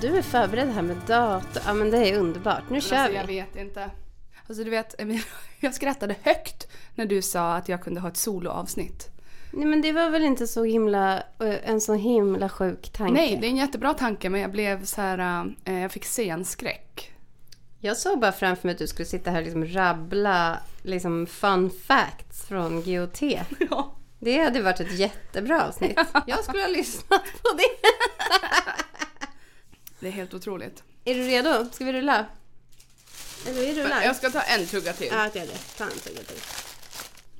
Du är förberedd här med dator. Ja men det är underbart. Nu kör alltså, vi. jag vet inte. Alltså du vet, jag skrattade högt när du sa att jag kunde ha ett soloavsnitt. Nej men det var väl inte så himla, eh, en så himla sjuk tanke. Nej, det är en jättebra tanke men jag blev så här, eh, jag fick scenskräck. Jag såg bara framför mig att du skulle sitta här och liksom rabbla liksom fun facts från GOT. Ja. Det hade varit ett jättebra avsnitt. Jag skulle ha lyssnat på det. Det är helt otroligt. Är du redo? Ska vi rulla? Eller vi rullar? Jag ska ta en tugga till. Ja, är det. Ta en tugga till.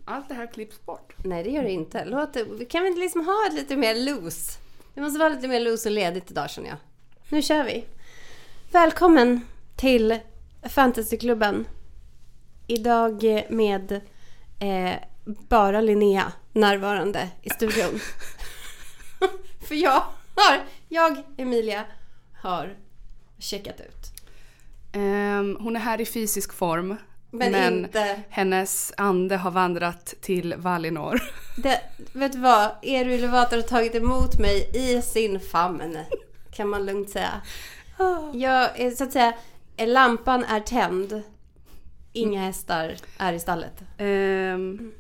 Allt det här klipps bort. Nej, det gör det inte. Låt det, vi kan väl liksom ha ett lite mer loose? Det måste vara lite mer loose och ledigt idag känner jag. Nu kör vi. Välkommen till Fantasyklubben. Idag med eh, bara Linnea närvarande i studion. För jag har, jag Emilia har checkat ut. Ehm, hon är här i fysisk form. Men Men, inte- hennes ande har vandrat till Valinor. Det, vet du vad? Eru Elevator har tagit emot mig i sin famn. Kan man lugnt säga. Jag, är, så att säga, lampan är tänd. Inga hästar är i stallet. Ehm,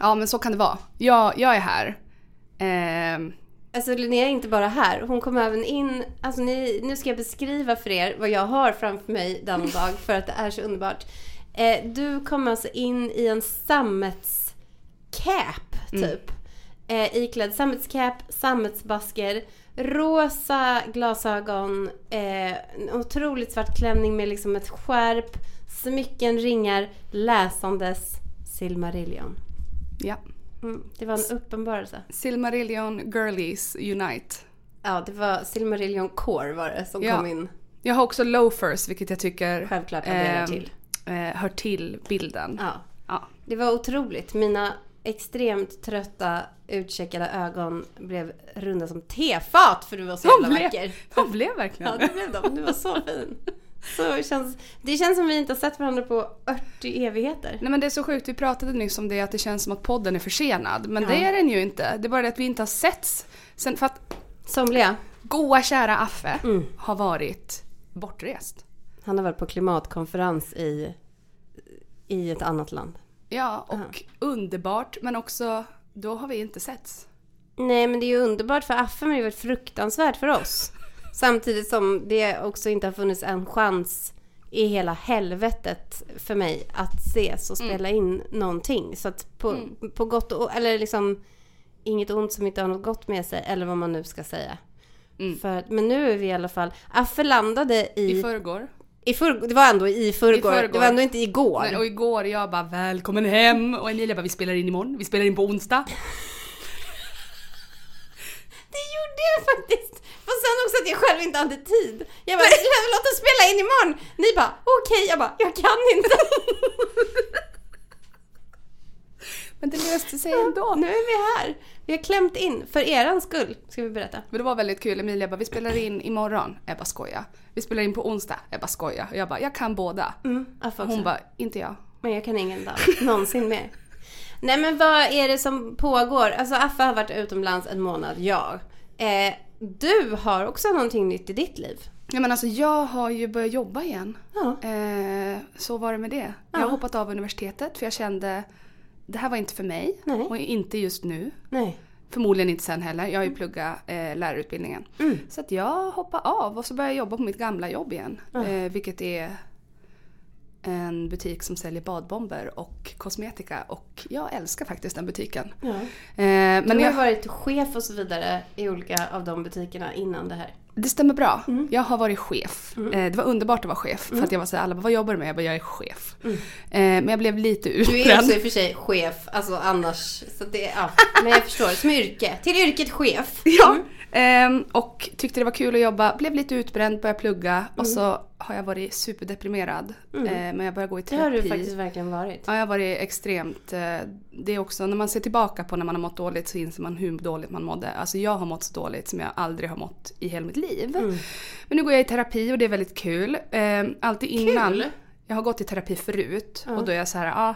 ja men så kan det vara. Jag, jag är här. Ehm, Alltså Linnea är inte bara här. Hon kom även in... Alltså ni, nu ska jag beskriva för er vad jag har framför mig denna dag för att det är så underbart. Eh, du kom alltså in i en sammetscap typ. Eh, iklädd sammetscap, sammetsbasker, rosa glasögon, eh, en otroligt svart klänning med liksom ett skärp, smycken, ringar, läsandes Silmarillion. ja. Mm, det var en uppenbarelse. Silmarillion Girlies Unite. Ja, det var Silmarillion Core var det som Ja. kom in. Jag har också loafers vilket jag tycker Självklart adderar ehm, till. eh, hör till bilden. Ja, Ja. det var otroligt. Mina extremt trötta, utcheckade ögon blev runda som tefat för du var så jävla vacker. de blev verkligen Ja, det blev de. Du var så fin. Så det känns, det känns som vi inte har sett varandra på 80 evigheter. Nej men det är så sjukt, vi pratade nyss om det att det känns som att podden är försenad. Men Ja. det är den ju inte. Det är bara det att vi inte har setts sen, för att Somliga. goa kära Affe Mm. har varit bortrest. Han har varit på klimatkonferens i, i ett annat land. Ja, och underbart men också då har vi inte setts. Nej, men det är ju underbart för Affe, men det har varit fruktansvärt för oss. Samtidigt som det också inte har funnits en chans i hela helvetet för mig att ses och spela in någonting. Så att på, på gott och eller liksom inget ont som inte har något gott med sig, eller vad man nu ska säga. Mm. För, men nu är vi i alla fall... Affe landade i... I förrgår. i förrgår, det var ändå i förrgår, I förrgår. det var ändå inte igår. Nej, och igår jag bara välkommen hem och Emilia bara vi spelar in imorgon, vi spelar in på onsdag. Det gjorde jag faktiskt! Och sen också att jag själv inte hade tid. Jag bara, låt oss spela in imorgon! Ni bara, okej. Jag bara, jag kan inte. Men det löste sig ändå. Nu är vi här. Vi har klämt in, för eran skull, ska vi berätta. Men det var väldigt kul, Emilia bara vi spelar in imorgon. Jag bara skoja. Vi spelar in på onsdag. Jag bara skoja. Jag bara jag kan båda. Mm. Hon bara inte jag. Men jag kan ingen dag, någonsin mer. Nej men vad är det som pågår? Alltså Affe har varit utomlands en månad, ja. Eh, du har också någonting nytt i ditt liv. Ja men alltså jag har ju börjat jobba igen. Ja. Eh, så var det med det. Jag Ja. har hoppat av universitetet för jag kände det här var inte för mig Nej. och inte just nu. Nej. Förmodligen inte sen heller. Jag har ju pluggat eh, lärarutbildningen. Mm. Så att jag hoppade av och så började jag jobba på mitt gamla jobb igen. Ja. Eh, vilket är en butik som säljer badbomber och kosmetika. Och jag älskar faktiskt den butiken. Ja. Eh, Men du har jag, varit chef och så vidare i olika av de butikerna innan det här. det stämmer bra. Mm. Jag har varit chef. Eh, det var underbart att vara chef. För att jag var såhär, alla bara, vad jobbar du med? Jag bara, jag är chef. Mm. Eh, men jag blev lite Du är utbränd. också i och för sig chef, alltså annars. Så det, ja. Men jag förstår, som yrke. Till yrket chef. Ja. Ehm, och tyckte det var kul att jobba, blev lite utbränd, började plugga Mm. och så har jag varit superdeprimerad. Eh, men jag började gå i Det har terapi. du faktiskt verkligen varit. Ja, jag har varit extremt... eh, Det är också, när man ser tillbaka på när man har mått dåligt så inser man hur dåligt man mådde. Alltså jag har mått så dåligt som jag aldrig har mått i hela mitt liv. Mm. Men nu går jag i terapi och det är väldigt kul. Eh, alltid innan. Kul? Jag har gått i terapi förut Ja. och då är jag så här, ja.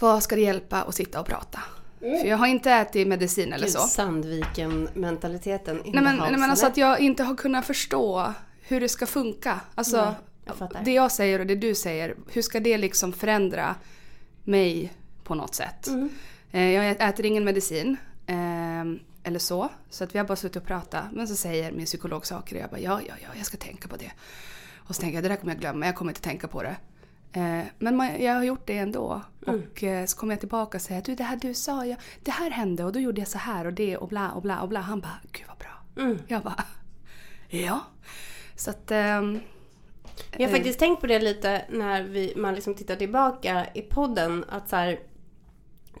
Vad ska det hjälpa att sitta och prata? För jag har inte ätit medicin eller Gud, så. Sandviken-mentaliteten Nej men, nej, men alltså att jag inte har kunnat förstå hur det ska funka. Alltså, Nej, jag det jag säger och det du säger, hur ska det liksom förändra mig på något sätt? Mm. Eh, Jag äter ingen medicin. eh, Eller så. Så att vi har bara suttit och pratat. Men så säger min psykolog saker och jag bara ja, ja, ja, jag ska tänka på det. Och så tänker jag det där kommer jag glömma, jag kommer inte tänka på det. Eh, Men man, jag har gjort det ändå. Mm. Och eh, så kommer jag tillbaka och säger du det här du sa, ja, det här hände och då gjorde jag så här och det och bla och bla och bla. Han bara gud vad bra. Mm. Jag bara ja. Så att ehm, Jag har faktiskt tänkt på det lite när vi, man liksom tittar tillbaka i podden. Att så här,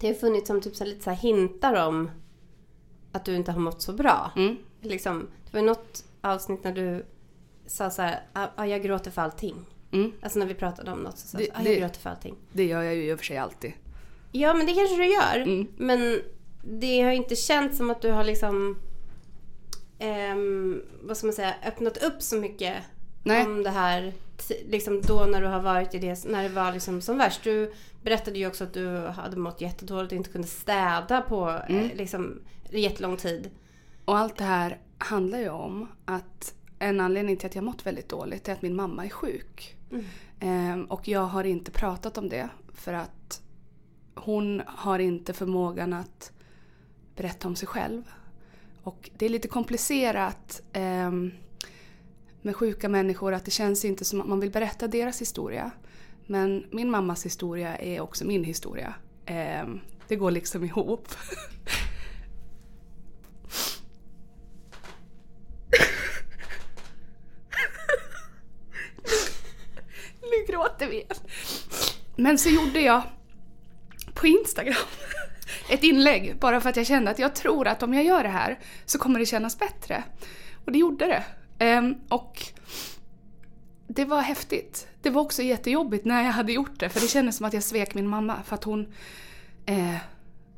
det har funnits som typ så lite så hintar om att du inte har mått så bra. mm, Liksom, det var något avsnitt när du sa så här, "Ah, ah, jag gråter för allting. mm, Alltså när vi pratade om något så sa du, ah, jag det- gråter för allting. det gör jag ju i och för sig alltid. Ja men det kanske du gör. Mm. Men det har inte känts som att du har liksom ehm, vad ska man säga, öppnat upp så mycket Nej. om det här liksom då när du har varit i det, när det var liksom som värst. Du berättade ju också att du hade mått jättedåligt och inte kunde städa på Mm. eh, liksom jättelång tid. Och allt det här handlar ju om att en anledning till att jag mått väldigt dåligt är att min mamma är sjuk. Ehm, och jag har inte pratat om det för att hon har inte förmågan att berätta om sig själv. Och det är lite komplicerat ehm, med sjuka människor att det känns inte som att man vill berätta deras historia. Men min mammas historia är också min historia. Ehm, det går liksom ihop. Nu gråter vi igen. Men så gjorde jag på Instagram ett inlägg bara för att jag kände att jag tror att om jag gör det här så kommer det kännas bättre. Och det gjorde det. Ehm, och det var häftigt. Det var också jättejobbigt när jag hade gjort det för det kändes som att jag svek min mamma för att hon, eh,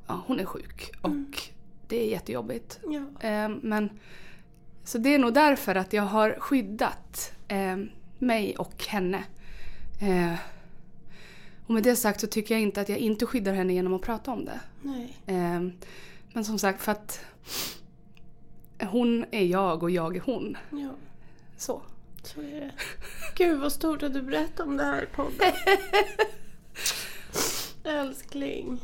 ja, hon är sjuk och det är jättejobbigt. Ja. Eh, men, så det är nog därför att jag har skyddat eh, mig och henne. Och med det sagt så tycker jag inte att jag inte skyddar henne genom att prata om det. Eh, men som sagt för att hon är jag och jag är hon. Ja, Så. så är det. Gud vad stort att du berättar om det här i podden. Älskling.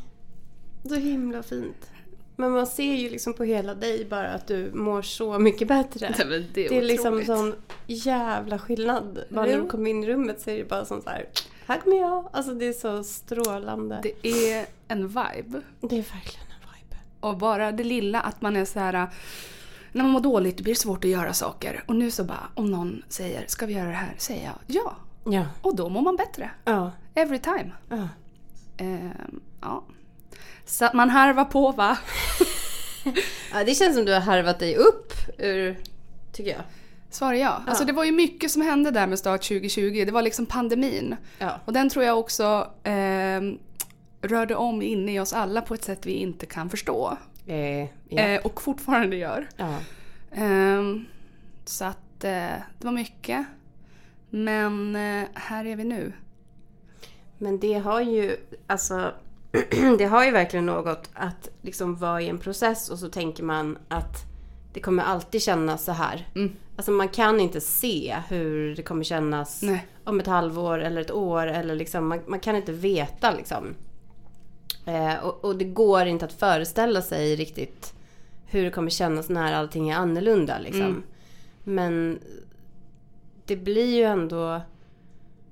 Så himla fint. Men man ser ju liksom på hela dig bara att du mår så mycket bättre. Det, det Det är liksom sån jävla skillnad. Bara när du kommer in i rummet så är det bara som så här. Här kommer jag. Alltså det är så strålande. Det, Det är en vibe. är verkligen en vibe. Och bara det lilla att man är så här. När man mår dåligt blir det svårt att göra saker. Och nu så bara, om någon säger ska vi göra det här? Säger jag ja. Ja. Och då mår man bättre. Ja. Every time. ja. Ehm, ja. Så att man harvar på va? Ja, det känns som du har harvat dig upp ur, tycker jag. Svarar jag. Alltså det var ju mycket som hände där med start 2020. Det var liksom pandemin. Ja. Och den tror jag också ehm, rörde om inne i oss alla på ett sätt vi inte kan förstå. Eh, ja. Eh, och fortfarande gör. ja. Ehm, så att eh, det var mycket. Men eh, här är vi nu. Men det har ju, alltså, det har ju verkligen något att liksom vara i en process och så tänker man att det kommer alltid kännas så här. Mm. Alltså man kan inte se hur det kommer kännas Nej. om ett halvår eller ett år. Eller liksom, man, man kan inte veta liksom. Eh, och, och det går inte att föreställa sig riktigt hur det kommer kännas när allting är annorlunda. Liksom. Mm. Men det blir ju ändå...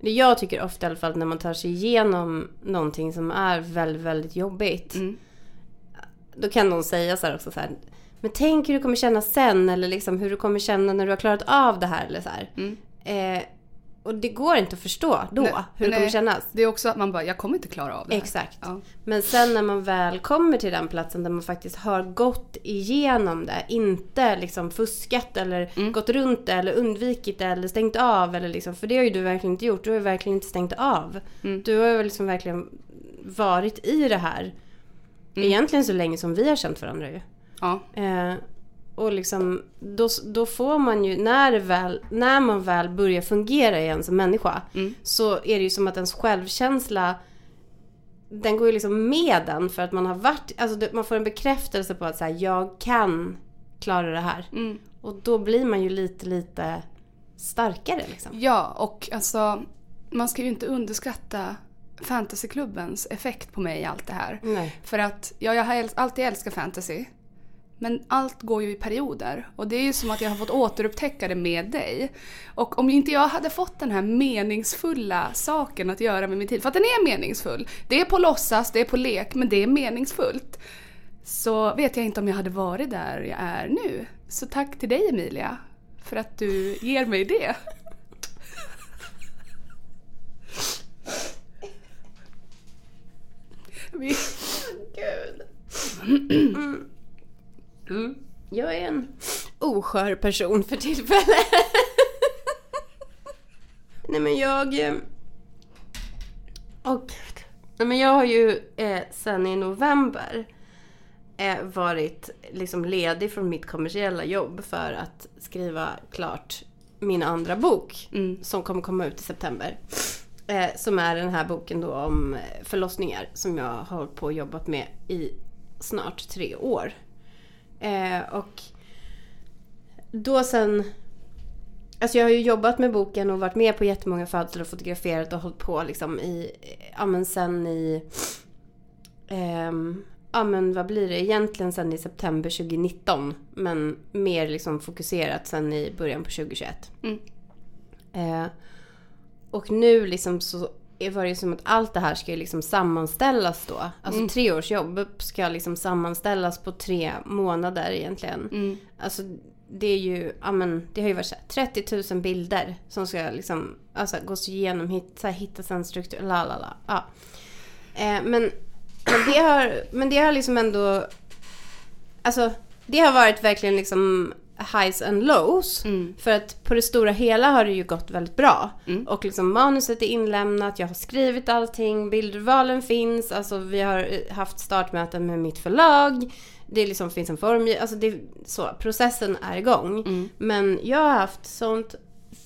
Jag tycker ofta i alla fall när man tar sig igenom någonting som är väldigt, väldigt jobbigt. Mm. Då kan någon säga så här också så här. Men tänk hur du kommer känna sen eller liksom hur du kommer känna när du har klarat av det här eller så här. Mm. Eh, och det går inte att förstå då Nej, hur det nej. kommer kännas. Det är också att man bara, jag kommer inte klara av det här. Exakt. Ja. Men sen när man väl kommer till den platsen där man faktiskt har gått igenom det, inte liksom fuskat eller Mm. gått runt det eller undvikit det eller stängt av eller liksom, för det har ju du verkligen inte gjort. Du har ju verkligen inte stängt av. Mm. Du har ju liksom verkligen varit i det här Mm. egentligen så länge som vi har känt varandra ju. Ja. Eh, och liksom, då, då får man ju, när, väl, när man väl börjar fungera igen som människa, Mm. så är det ju som att ens självkänsla den går ju liksom med den för att man har varit, alltså man får en bekräftelse på att så här, jag kan klara det här. Mm. Och då blir man ju lite, lite starkare liksom. Ja, och alltså man ska ju inte underskatta fantasyklubbens effekt på mig i allt det här. Nej. För att ja, jag har alltid älskat fantasy. Men allt går ju i perioder. Och det är ju som att jag har fått återupptäcka det med dig. Och om inte jag hade fått den här meningsfulla saken att göra med min tid. För att den är meningsfull. Det är på låtsas, det är på lek, men det är meningsfullt. Så vet jag inte om jag hade varit där jag är nu. Så tack till dig Emilia. För att du ger mig det. Vi- Gud. Mm. Jag är en oskör person för tillfället. Nej men jag... eh, Åh gud. Nej men jag har ju eh, sen i november eh, varit liksom ledig från mitt kommersiella jobb för att skriva klart min andra bok Mm. som kommer komma ut i september. Eh, som är den här boken då om förlossningar som jag har hållit på och jobbat med i snart tre år. Eh, och då sen... Alltså jag har ju jobbat med boken och varit med på jättemånga födslar och fotograferat och hållit på liksom i... Ja men sen i... ehm, ja men vad blir det? Egentligen sen i september 2019. Men mer liksom fokuserat sen i början på 2021. Mm. Eh, och nu liksom så var det som att allt det här ska liksom sammanställas då. Alltså tre års jobb ska liksom sammanställas på tre månader egentligen. Mm. Alltså det är ju, ja men det har ju varit så här, 30 000 bilder som ska liksom, alltså gås igenom, hit, så här, hittas en struktur, la la la. Ja. Eh, men, men, det har, men det har liksom ändå, alltså det har varit verkligen liksom highs and lows. Mm. För att på det stora hela har det ju gått väldigt bra. Mm. Och liksom manuset är inlämnat, jag har skrivit allting, bildurvalen finns, alltså vi har eh, haft startmöten med mitt förlag. Det liksom finns en form, alltså det, så, processen är igång. Mm. Men jag har haft sånt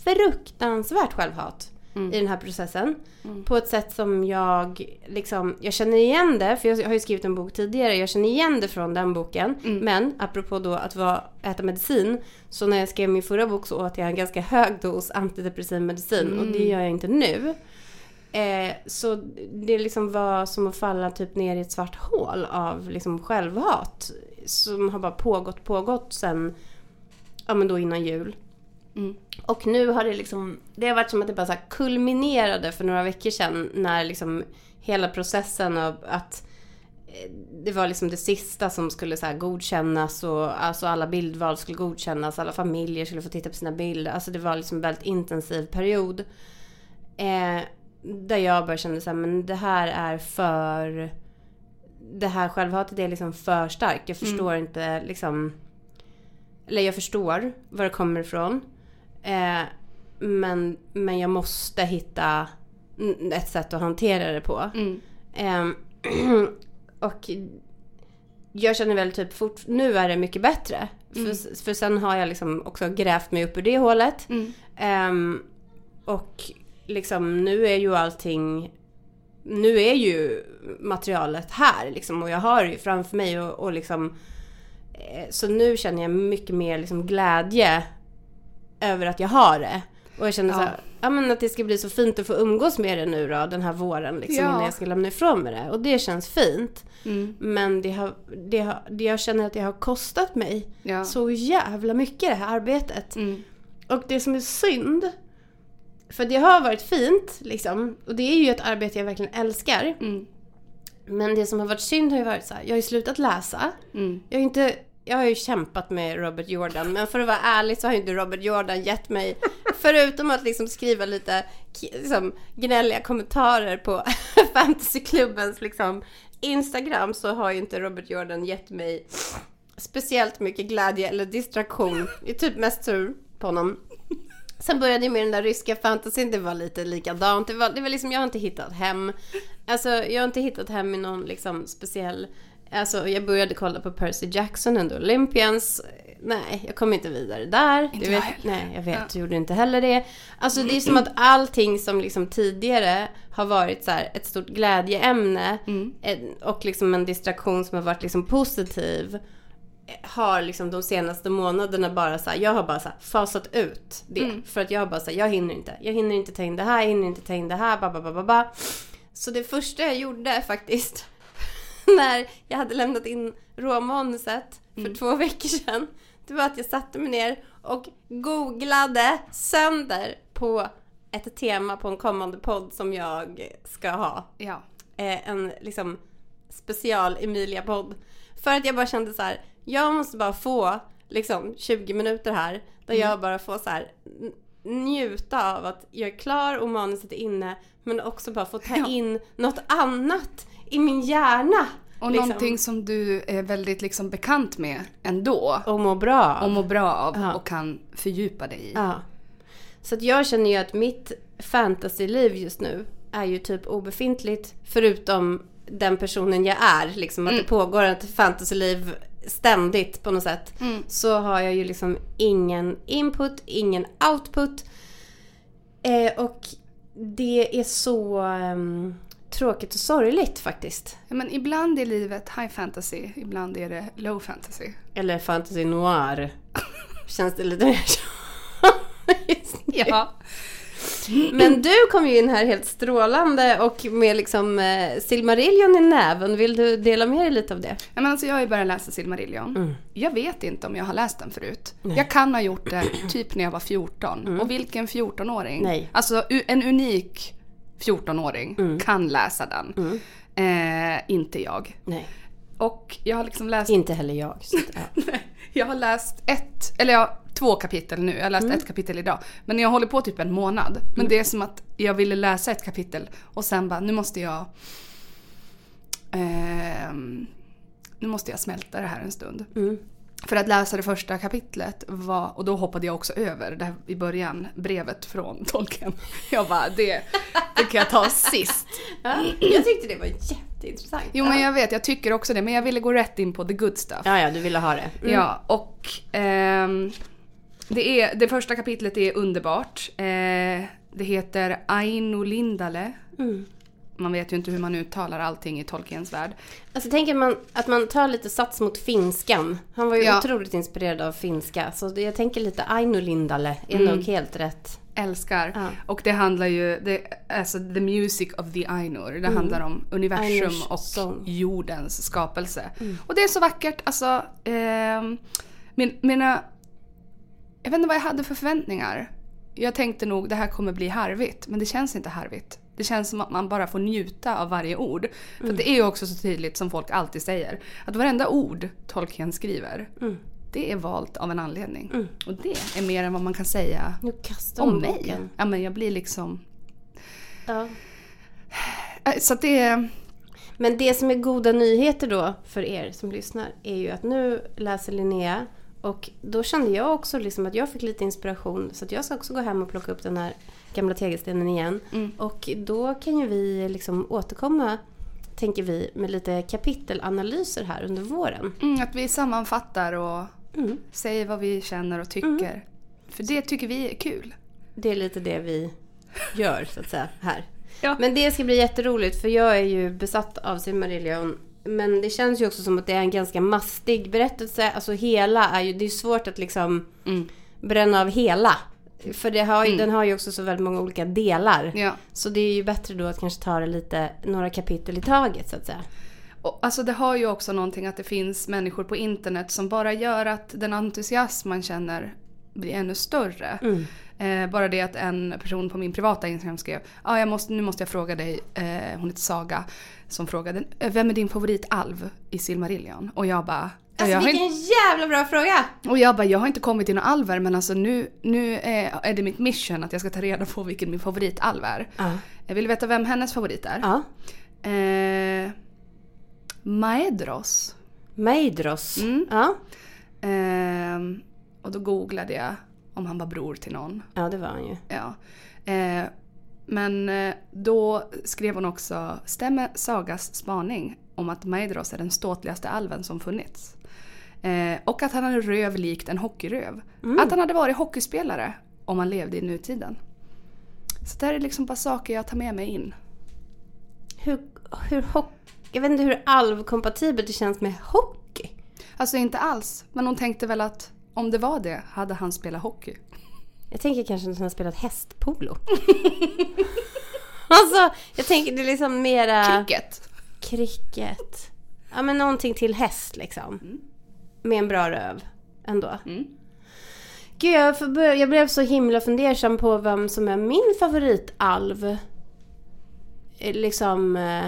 fruktansvärt självhat Mm. i den här processen. På ett sätt som jag liksom, jag känner igen det, för jag har ju skrivit en bok tidigare, jag känner igen det från den boken. Mm. Men apropå då att vara, äta medicin, så när jag skrev min förra bok så åt jag en ganska hög dos antidepressiv medicin och det gör jag inte nu. Eh, så det liksom var som att falla typ ner i ett svart hål av liksom självhat. Som har bara pågått, pågått sen, ja men då innan jul. Mm. Och nu har det liksom, det har varit som att det bara så kulminerade för några veckor sedan när liksom hela processen av att eh, det var liksom det sista som skulle så godkännas och alltså alla bildval skulle godkännas, alla familjer skulle få titta på sina bilder. Alltså det var liksom en väldigt intensiv period. Eh, där jag bara kände så här, men det här är för... Det här självhatet är liksom för starkt. Jag förstår inte liksom... Eller jag förstår var det kommer ifrån. Eh, men, men jag måste hitta ett sätt att hantera det på. Mm. Ehm, och jag känner väl typ fort, nu är det mycket bättre. För, för sen har jag liksom också grävt mig upp ur det hålet. Mm. Ehm, och liksom nu är ju allting nu är ju materialet här liksom och jag har det ju framför mig och, och liksom eh, Så nu känner jag mycket mer liksom glädje över att jag har det. Och jag känner Ja. så här, ja men att det ska bli så fint att få umgås med det nu då den här våren liksom Ja. innan jag ska lämna ifrån mig det. Och det känns fint. Mm. Men det har, det har, det jag känner att det har kostat mig Ja. så jävla mycket det här arbetet. Mm. Och det som är synd, för det har varit fint liksom, och det är ju ett arbete jag verkligen älskar. Mm. Men det som har varit synd har ju varit så här, jag har ju slutat läsa. Mm. Jag har, inte, jag har ju kämpat med Robert Jordan, men för att vara ärlig så har ju inte Robert Jordan gett mig, förutom att liksom skriva lite liksom, gnälliga kommentarer på fantasyklubbens liksom, Instagram, så har ju inte Robert Jordan gett mig speciellt mycket glädje eller distraktion. Jag är typ mest tur på honom. Sen började jag med den där ryska fantasyn, det var lite likadant. Det var, det var liksom, jag har inte hittat hem. Alltså, jag har inte hittat hem i någon liksom speciell... Alltså, jag började kolla på Percy Jackson the Olympians. nej, jag kom inte vidare där. Inte Du jag vet, heller. nej, jag vet, Ja. du gjorde inte heller det. Alltså det är som att allting som liksom tidigare har varit så här ett stort glädjeämne Mm. och liksom en distraktion som har varit liksom positiv har liksom de senaste månaderna bara så här, jag har bara så här fasat ut det. Mm. För att jag har bara så här, jag hinner inte. Jag hinner inte ta in det här, jag hinner inte ta in det här, ba, ba, ba, ba, ba. Så det första jag gjorde faktiskt när jag hade lämnat in råmanuset för Mm. två veckor sedan. Det var att jag satte mig ner och googlade sönder på ett tema på en kommande podd som jag ska ha Ja. eh, en liksom special Emilia-podd. För att jag bara kände så här, jag måste bara få liksom 20 minuter här där jag bara får så här njuta av att jag är klar och manuset är inne men också bara få ta Ja. in något annat i min hjärna. Och liksom. någonting som du är väldigt liksom bekant med ändå. Och må bra av. Och mår bra av Ja. och kan fördjupa dig i. Ja. Så att jag känner ju att mitt fantasyliv just nu är ju typ obefintligt förutom den personen jag är. Liksom att Mm. det pågår ett fantasyliv ständigt på något sätt. Mm. Så har jag ju liksom ingen input, ingen output. Eh, och det är så ehm, tråkigt och sorgligt faktiskt. Ja, men ibland är livet high fantasy, ibland är det low fantasy. Eller fantasy noir. Känns det lite mer så. just nu. Ja. Men du kom ju in här helt strålande och med liksom eh, Silmarillion i näven. Vill du dela med dig lite av det? Men alltså jag har ju börjat läsa Silmarillion. Mm. Jag vet inte om jag har läst den förut. Nej. Jag kan ha gjort det typ när jag var 14. Och vilken 14-åring? Nej. Alltså en unik 14-åring Mm. kan läsa den. Eh, inte jag. Nej, Och jag har liksom läst inte heller jag. Så, ja. Jag har läst ett, eller ja, två kapitel nu. Jag har läst Mm. ett kapitel idag. Men jag håller på typ en månad. Men det är som att jag ville läsa ett kapitel och sen bara, nu måste jag... ehm, nu måste jag smälta det här en stund. För att läsa det första kapitlet var, och då hoppade jag också över det här i början, brevet från tolken. Jag bara, det, det kan jag ta sist. Ja, jag tyckte det var jätteintressant. Jo men jag vet, jag tycker också det. Men jag ville gå rätt in på the good stuff. Ja, ja, du ville ha det. Mm. Ja, och ehm, det, är, det första kapitlet är underbart. Eh, det heter Aino Lindale. Mm. Man vet ju inte hur man uttalar allting i Tolkiens värld. Alltså tänker man att man tar lite sats mot finskan. Han var ju Ja. otroligt inspirerad av finska. Så jag tänker lite Aino Lindale är Mm. nog helt rätt. Älskar. Ja. Och det handlar ju, det, alltså the music of the Ainur. Det handlar om universum Mm. Ainurs och sång. Mm. jordens skapelse. Och det är så vackert. Alltså, ehm, min, mina... Jag vet inte vad jag hade för förväntningar. Jag tänkte nog det här kommer bli harvigt, men det känns inte harvigt. Det känns som att man bara får njuta av varje ord. För Mm. det är ju också så tydligt som folk alltid säger. Att varenda ord Tolkien skriver, Mm. det är valt av en anledning. Och det är mer än vad man kan säga om mig. boken. Ja men jag blir liksom... Ja. Äh, Så att det är... Men det som är goda nyheter då för er som lyssnar är ju att nu läser Linnea och då kände jag också liksom att jag fick lite inspiration så att jag ska också gå hem och plocka upp den här gamla tegelstenen igen. Mm. Och då kan ju vi liksom återkomma, tänker vi, med lite kapitelanalyser här under våren. Mm, att vi sammanfattar och Mm. säger vad vi känner och tycker. För det tycker vi är kul. Det är lite det vi gör så att säga här. Ja. Men det ska bli jätteroligt för jag är ju besatt av Silmarillion. Men det känns ju också som att det är en ganska mastig berättelse. Alltså hela är ju, det är svårt att liksom Mm. bränna av hela. För det har ju, den har ju också så väldigt många olika delar. Ja. Så det är ju bättre då att kanske ta det lite, några kapitel i taget så att säga. Och, alltså det har ju också någonting att det finns människor på internet som bara gör att den entusiasm man känner blir ännu större. Mm. Eh, bara det att en person på min privata Instagram skrev ah, jag måste, nu måste jag fråga dig, eh, hon heter Saga, som frågade "Eh, vem är din favoritalv i Silmarillion? Och jag bara Alltså jag vilken inte, jävla bra fråga! och jag bara, jag har inte kommit till några alver men alltså nu, nu är, är det mitt mission att jag ska ta reda på vilken min favoritalv är. Ja. Jag vill veta vem hennes favorit är. ja. Eh, Maedros. Maedros. Mm. Ja. Ehm, och då googlade jag om han var bror till någon. ja, det var han ju. Ja. Eh, men eh, då skrev hon också Stämmer Sagas spaning om att Maedros är den ståtligaste alven som funnits? Eh, och att han hade röv likt en hockeyröv. Mm. Att han hade varit hockeyspelare om han levde i nutiden. Så det här är liksom bara saker jag tar med mig in. Hur, hur. Jag vet inte hur alvkompatibelt det känns med hockey. Alltså inte alls, men hon tänkte väl att om det var det hade han spelat hockey. Jag tänker kanske att han har spelat hästpolo. alltså, jag tänker det är liksom mera... Cricket. Cricket. Ja men någonting till häst liksom. Med en bra röv ändå. Mm. Gud, jag, jag blev så himla fundersam på vem som är min favoritalv. Eh, Liksom... eh,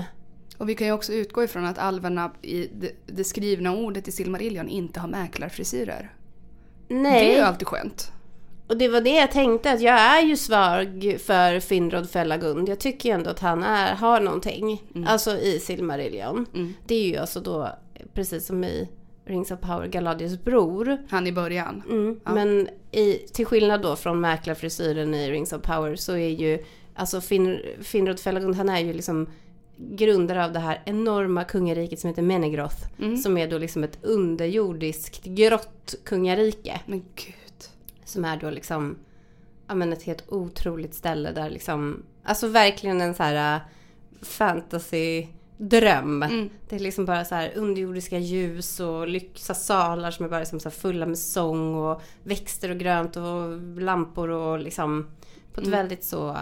Och vi kan ju också utgå ifrån att alverna i det, det skrivna ordet i Silmarillion inte har mäklarfrisyrer. Nej. Det är ju alltid skönt. Och det var det jag tänkte, att jag är ju svag för Finrod Felagund. Jag tycker ju ändå att han är, har någonting. Alltså i Silmarillion. Mm. Det är ju alltså då, precis som i Rings of Power, Galadius bror. Han i början. Mm. Men i, till skillnad då från mäklarfrisyren i Rings of Power så är ju, alltså fin, Finrod Felagund, han är ju liksom grundare av det här enorma kungariket som heter Menegroth. Som är då liksom ett underjordiskt grått kungarike. Men gud. Som är då liksom, ja men ett helt otroligt ställe där liksom, alltså verkligen en så här äh, fantasy-dröm. Mm. Det är liksom bara så här underjordiska ljus och lyxa salar som är bara liksom så fulla med sång och växter och grönt och lampor och liksom på ett Mm. väldigt så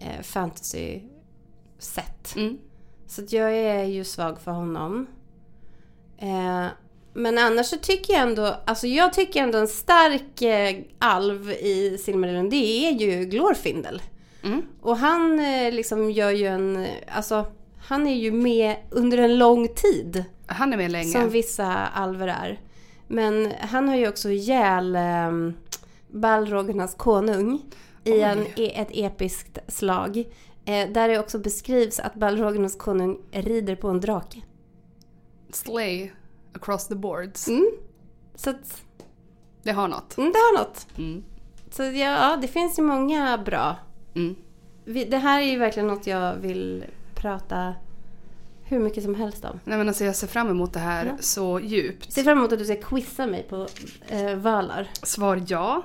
eh, fantasy-sätt. Mm. Så att jag är ju svag för honom. Eh, men annars så tycker jag ändå, alltså jag tycker ändå en stark eh, alv i Silmarillion det är ju Glorfindel. Mm. Och han eh, liksom gör ju en, alltså han är ju med under en lång tid. Han är med länge. Som vissa alver är. Men han har ju också ihjäl eh, Balrogernas konung i en, i ett episkt slag. Eh, där det också beskrivs att Balrogernas konung rider på en drake. Slay across the boards. Mm. Så att, Det har något. mm, det har något. Mm. Så ja, ja, det finns ju många bra. Mm. Vi, det här är ju verkligen något jag vill prata hur mycket som helst om. Nej men alltså jag ser fram emot det här Ja. så djupt. Ser fram emot att du ska quizza mig på eh, Valar. Svar ja.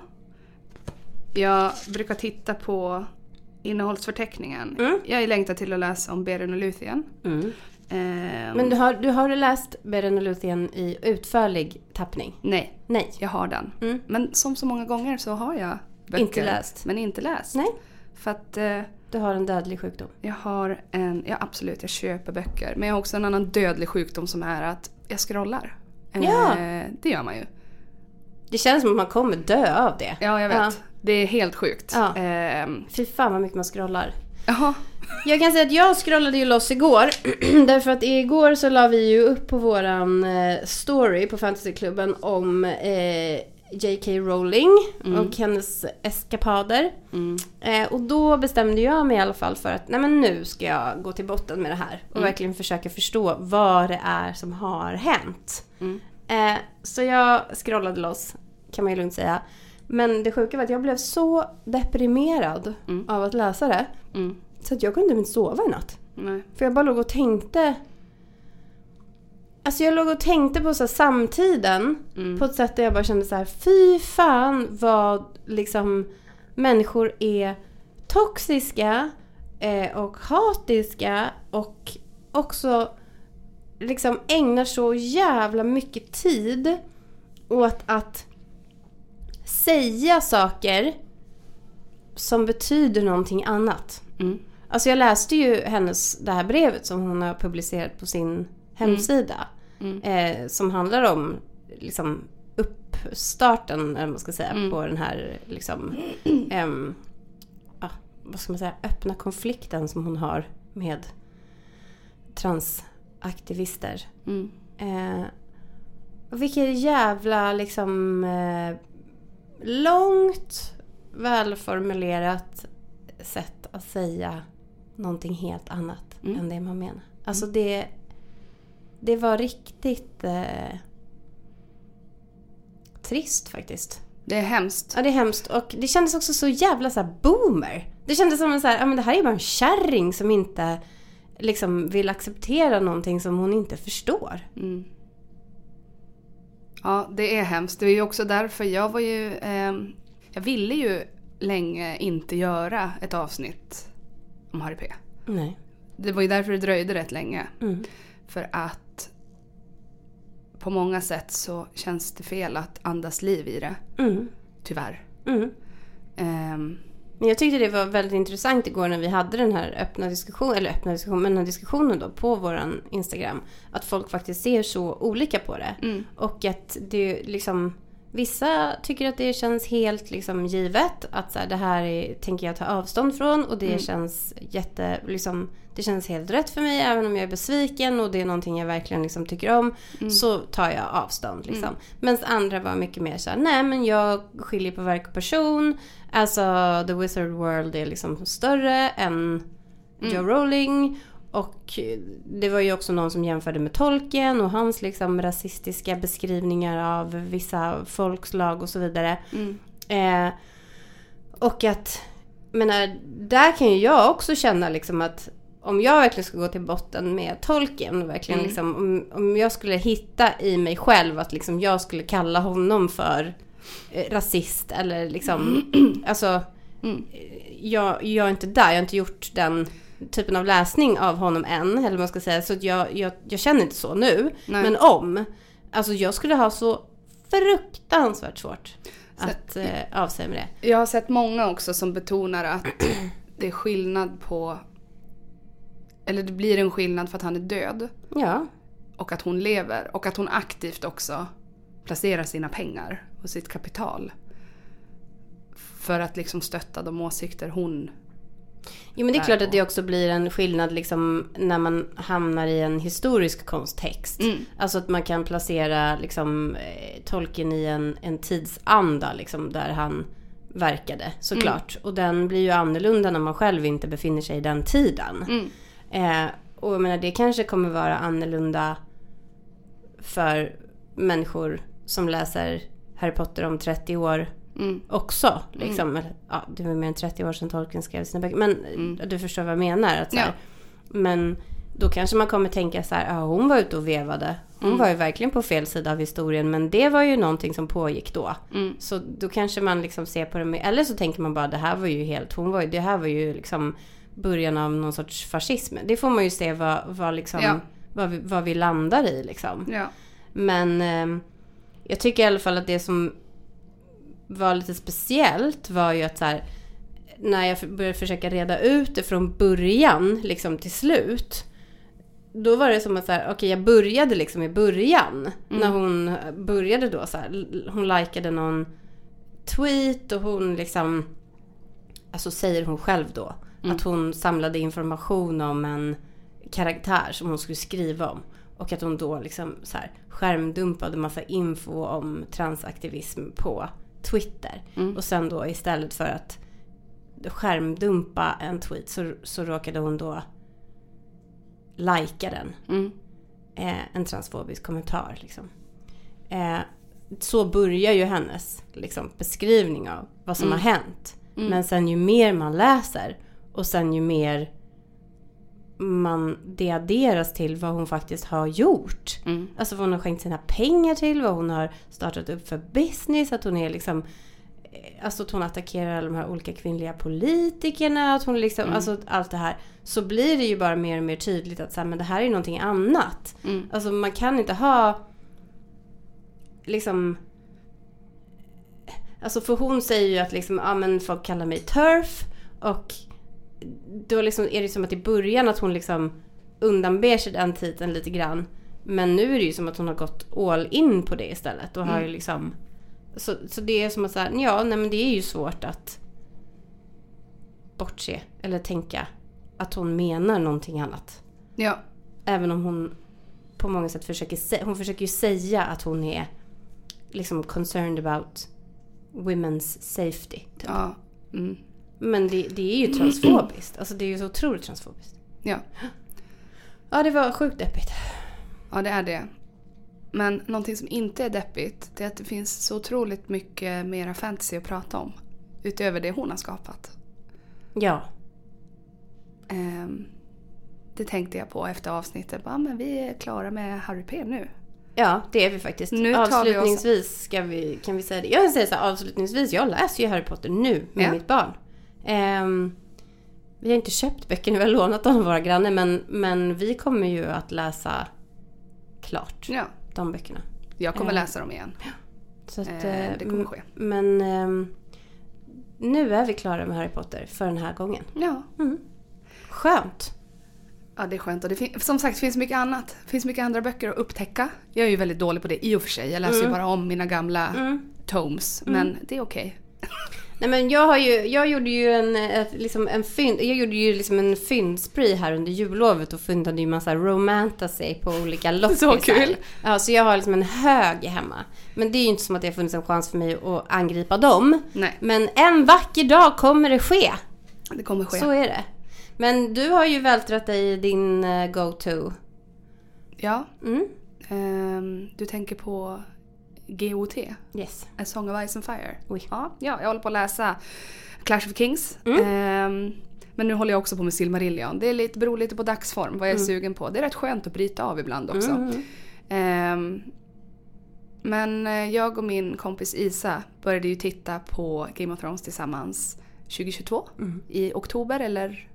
Jag brukar titta på innehållsförteckningen. Mm. Jag längtar till att läsa om Beren och Luthien. Ehm, Men du har, du har läst Beren och Luthien i utförlig tappning? Nej, Nej. jag har den. Mm. Men som så många gånger så har jag böcker. Inte läst. Men inte läst. Nej. För att eh, Du har en dödlig sjukdom. jag har en, ja absolut jag köper böcker. Men jag har också en annan dödlig sjukdom som är att jag scrollar. Eh, Ja. Det gör man ju. Det känns som att man kommer dö av det. Ja jag vet. Ja. Det är helt sjukt. Ja. Ehm, Fy fan vad mycket man scrollar. Jaha. Jag kan säga att jag scrollade ju loss igår. därför att igår så la vi ju upp på våran eh, story på Fantasyklubben om eh, J.K. Rowling och hennes eskapader. Mm. Eh, och då bestämde jag mig i alla fall för att nej men nu ska jag gå till botten med det här. Och verkligen försöka förstå vad det är som har hänt. Mm. Eh, så jag scrollade loss, kan man ju lugnt säga. Men det sjuka var att jag blev så deprimerad Mm. av att läsa det. Mm. Så att jag kunde inte sova i natt. Nej. För jag bara låg och tänkte. Alltså jag låg och tänkte på så samtiden. Mm. På ett sätt där jag bara kände så här. Fy fan vad liksom människor är toxiska eh, och hatiska och också liksom ägnar så jävla mycket tid åt att säga saker som betyder någonting annat. Mm. Alltså jag läste ju hennes, det här brevet som hon har publicerat på sin hemsida. Mm. Eh, som handlar om liksom, uppstarten, eller man ska säga, Mm. på den här liksom, ehm, ja, vad ska man säga, öppna konflikten som hon har med transaktivister. Mm. Eh, vilket jävla liksom eh, långt välformulerat sätt att säga någonting helt annat Mm. än det man menar. Alltså det, det var riktigt eh, trist faktiskt. Det är hemskt. Ja, det är hemskt. Och det kändes också så jävla så här boomer. Det kändes som en så här, ja men det här är bara en kärring som inte liksom vill acceptera någonting som hon inte förstår. Mm. Ja, det är hemskt. Det är ju också därför jag var ju... Eh, jag ville ju länge inte göra ett avsnitt om Harry P. Nej. Det var ju därför det dröjde rätt länge. Mm. För att på många sätt så känns det fel att andas liv i det. Mm. Tyvärr. Mm. Ehm, Men jag tyckte det var väldigt intressant igår när vi hade den här öppna diskussionen, eller öppna diskussionen, men den här diskussionen då på våran Instagram. Att folk faktiskt ser så olika på det. mm, Och att det liksom, vissa tycker att det känns helt liksom givet. Att så här, det här är, tänker jag ta avstånd från och det Mm. känns jätte, liksom, det känns helt rätt för mig. Även om jag är besviken och det är någonting jag verkligen liksom tycker om. Mm. Så tar jag avstånd liksom. Medan andra var mycket mer så här, nej men jag skiljer på verk och person. Alltså the wizard world är liksom större än Mm. Joe Rowling. Och det var ju också någon som jämförde med Tolkien och hans liksom rasistiska beskrivningar av vissa folkslag och så vidare. mm, Eh, och att, menar, där kan ju jag också känna liksom att om jag verkligen ska gå till botten med Tolkien, verkligen Mm. liksom, om, om jag skulle hitta i mig själv att liksom jag skulle kalla honom för eh, rasist eller liksom, alltså Mm. jag, jag är inte där, jag har inte gjort den typen av läsning av honom än, eller vad man ska säga. Så jag, jag, jag känner inte så nu. Nej. Men om, alltså jag skulle ha så fruktansvärt svårt Så- att eh, avsäga mig det. Jag har sett många också som betonar att det är skillnad på... Eller det blir en skillnad för att han är död Ja, och att hon lever. Och att hon aktivt också placerar sina pengar och sitt kapital. För att liksom stötta de åsikter hon... jo, men det är klart att det också blir en skillnad liksom när man hamnar i en historisk konsttext. Mm. Alltså att man kan placera liksom, eh, Tolkien i en, en tidsanda liksom, där han verkade såklart. Och den blir ju annorlunda när man själv inte befinner sig i den tiden. Mm. Eh, och jag menar det kanske kommer vara annorlunda för människor som läser Harry Potter om 30 år Mm. också. Liksom. Eller, Ja, det var mer än 30 år sedan Tolkien skrev sina böcker. Men Mm. du förstår vad jag menar. Att, så här, Ja. Men då kanske man kommer tänka så här, ja hon var ute och vevade. Hon Mm. var ju verkligen på fel sida av historien. Men det var ju någonting som pågick då. Mm. Så då kanske man liksom ser på det med, eller så tänker man bara det här var ju helt, hon var ju, det här var ju liksom början av någon sorts fascism. Det får man ju se vad, vad liksom, Ja. vad, vi, vad vi landar i liksom. Ja. Men eh, jag tycker i alla fall att det som var lite speciellt var ju att så här, när jag började försöka reda ut det från början liksom till slut. Då var det som att så här, okej jag började liksom i början. När hon började då så här, hon likade någon tweet och hon liksom, alltså säger hon själv då, att hon samlade information om en karaktär som hon skulle skriva om. Och att hon då liksom så här skärmdumpade massa info om transaktivism på Twitter. Mm. Och sen då istället för att skärmdumpa en tweet så, så råkade hon då lajka den. Mm. Eh, en transfobisk kommentar liksom. Eh, så börjar ju hennes liksom, beskrivning av vad som Mm. har hänt. Mm. Men sen ju mer man läser och sen ju mer man det adderas till vad hon faktiskt har gjort. Mm. Alltså vad hon har skänkt sina pengar till, vad hon har startat upp för business, att hon är liksom eh, Alltså att hon attackerar alla de här olika kvinnliga politikerna, att hon liksom, Mm. alltså allt det här. Så blir det ju bara mer och mer tydligt att så här, men det här är någonting annat. Mm. Alltså man kan inte ha liksom Alltså för hon säger ju att liksom, ja men folk kallar mig turf och då liksom är det som att i början att hon liksom undanber sig den titeln lite grann. Men nu är det ju som att hon har gått all in på det istället och har Mm. ju liksom så, så det är som att säga, ja nej men det är ju svårt att bortse eller tänka att hon menar någonting annat. Ja. Även om hon på många sätt försöker, hon försöker ju säga att hon är liksom concerned about women's safety. Typ. Ja. Mm. Men det, det är ju transfobiskt. Alltså det är ju så otroligt transfobiskt. Ja. Ja, det var sjukt deppigt. Ja, det är det. Men någonting som inte är deppigt det är att det finns så otroligt mycket mera fantasy att prata om. Utöver det hon har skapat. Ja. Ehm, det tänkte jag på efter avsnittet. Bara, men vi är klara med Harry P nu. Ja, det är vi faktiskt. Nu tar vi oss- avslutningsvis vi, kan vi säga det. Jag säga så här, avslutningsvis, jag läser ju Harry Potter nu med Ja. mitt barn. Ehm, vi har inte köpt böckerna, vi har lånat dem av våra grannar, men, men vi kommer ju att läsa klart Ja, de böckerna. jag kommer Eh. läsa dem igen. Så att, Eh, eh, det kommer ske. Men ehm, nu är vi klara med Harry Potter för den här gången. Ja. Skönt! Ja, det är skönt. Och det fin- som sagt, det finns mycket annat. Det finns mycket andra böcker att upptäcka. Jag är ju väldigt dålig på det i och för sig. Jag läser ju bara om mina gamla Mm. tomes. Men det är okej. Nej men jag har ju, jag gjorde ju en, ett, liksom en fynd, jag gjorde ju liksom en fyndspree här under jullovet och fyndade ju massa romantasy på olika loppisar. kul. Ja, så jag har liksom en hög hemma. Men det är ju inte som att det har funnits en chans för mig att angripa dem. Nej, Men en vacker dag kommer det ske. det kommer ske. Så är det. Men du har ju vältrat dig i din eh, go-to. Ja. Mm. ehm, du tänker på GOT? Yes. A Song of Ice and Fire. Oj. Ja, ja, jag håller på att läsa Clash of Kings. Mm. Ehm, men nu håller jag också på med Silmarillion. Det är lite, beror lite på dagsform, vad jag är Mm. sugen på. Det är rätt skönt att bryta av ibland också. Mm. Ehm, men eh, jag och min kompis Isa började ju titta på Game of Thrones tillsammans 2022. Mm. I oktober eller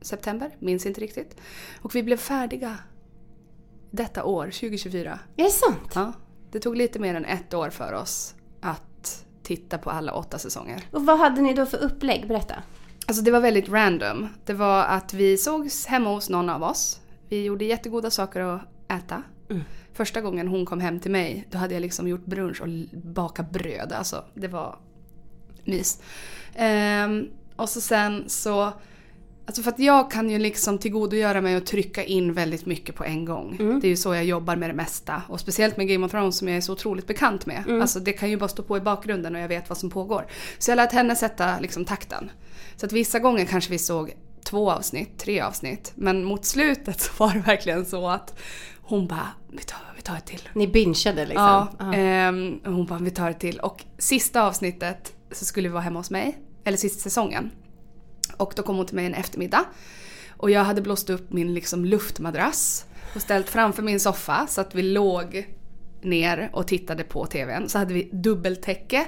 september, minns inte riktigt. Och vi blev färdiga detta år, 2024. Är det sant? Ja, det tog lite mer än ett år för oss att titta på alla åtta säsonger. Och vad hade ni då för upplägg? Berätta. Alltså det var väldigt random. Det var att vi sågs hemma hos någon av oss. Vi gjorde jättegoda saker att äta. Mm. Första gången hon kom hem till mig, då hade jag liksom gjort brunch och bakat bröd. Alltså det var mys. Ehm, och så sen så... Alltså för att jag kan ju liksom tillgodogöra mig och trycka in väldigt mycket på en gång. Det är ju så jag jobbar med det mesta. Och speciellt med Game of Thrones som jag är så otroligt bekant med. Alltså det kan ju bara stå på i bakgrunden och jag vet vad som pågår. Så jag lät henne sätta liksom takten. Så att vissa gånger kanske vi såg två avsnitt, tre avsnitt. Men mot slutet så var det verkligen så att hon bara, vi tar, vi tar ett till. Ni bingeade liksom? Ja, och hon bara, vi tar ett till. Och sista avsnittet så skulle vi vara hemma hos mig. Eller sista säsongen. Och då kom hon till mig en eftermiddag. Och jag hade blåst upp min liksom luftmadrass och ställt framför min soffa så att vi låg ner och tittade på TVn. Så hade vi dubbeltäcke.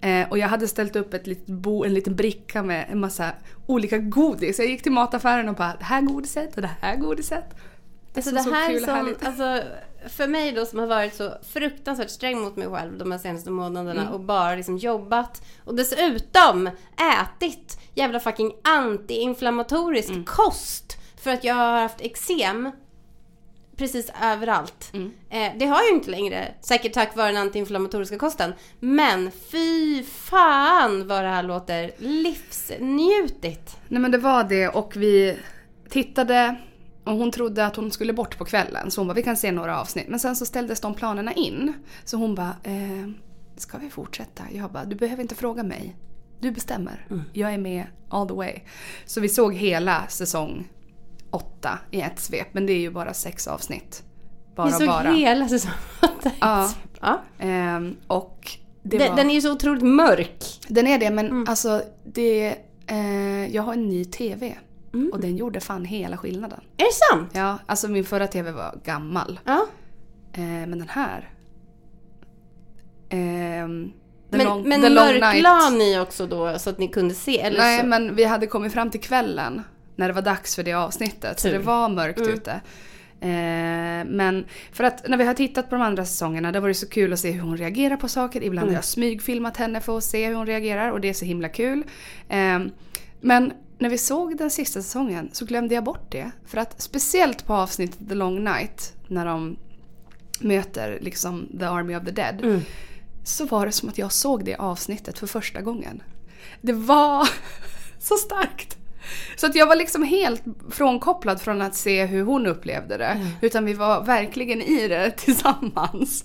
Eh, och jag hade ställt upp ett litet bo, en liten bricka med en massa olika godis. Jag gick till mataffären och bara det här godiset och det här godiset. Alltså Så- det så här kul och härligt. alltså, för mig då som har varit så fruktansvärt sträng mot mig själv de här senaste månaderna Mm. och bara liksom jobbat och dessutom ätit jävla fucking antiinflammatorisk Mm. kost för att jag har haft eksem precis överallt. Mm. Eh, det har jag ju inte längre, säkert tack vare den antiinflammatoriska kosten. Men fy fan vad det här låter livsnjutigt. Nej men det var det och vi tittade och hon trodde att hon skulle bort på kvällen så hon bara vi kan se några avsnitt. Men sen så ställdes de planerna in. Så hon bara eh, ska vi fortsätta? Jag bara du behöver inte fråga mig. Du bestämmer. Jag är med all the way. Så vi såg hela säsong åtta i ett svep men det är ju bara sex avsnitt. Bara Vi såg bara. hela säsongen. Ja. ja. Ehm, och Den, var... den är ju så otroligt mörk. Den är det men alltså det... Eh, jag har en ny TV. Och den gjorde fan hela skillnaden. Är det sant? Ja, alltså min förra TV var gammal. Ja. Eh, men den här... ehm, The Men, long, men mörklade ni också då så att ni kunde se? Eller Nej så? men vi hade kommit fram till kvällen. När det var dags för det avsnittet. Så Tur. det var mörkt ute. Eh, men för att när vi har tittat på de andra säsongerna, då var det så kul att se hur hon reagerar på saker. Ibland har jag smygfilmat henne för att se hur hon reagerar och det är så himla kul. Eh, men när vi såg den sista säsongen så glömde jag bort det. För att speciellt på avsnittet The Long Night, när de möter liksom The Army of the Dead. Mm. Så var det som att jag såg det avsnittet för första gången. Det var så starkt. Så att jag var liksom helt frånkopplad från att se hur hon upplevde det. Mm. Utan vi var verkligen i det tillsammans.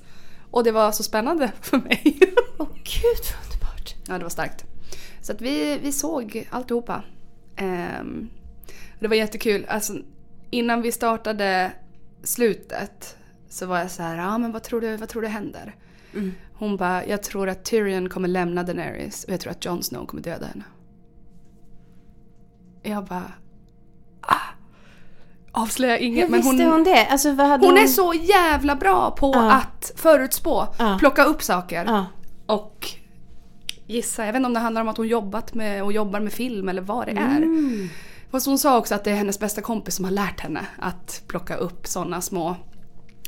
Och det var så spännande för mig. Åh gud vad underbart. ja, det var starkt. Så att vi, vi såg alltihopa. Um, det var jättekul. Alltså, innan vi startade slutet så var jag så här, ja men vad tror du, vad tror du händer? Mm. Hon bara, jag tror att Tyrion kommer lämna Daenerys och jag tror att Jon Snow kommer döda henne. Jag bara, ah, avslöja Hur inget. Men visste hon, hon, det? Alltså hade hon är så jävla bra på Ja. att förutspå, Ja. plocka upp saker. Ja. Och gissa, jag vet inte om det handlar om att hon jobbat med och jobbar med film eller vad det är. Mm. Fast hon sa också att det är hennes bästa kompis som har lärt henne att plocka upp sådana små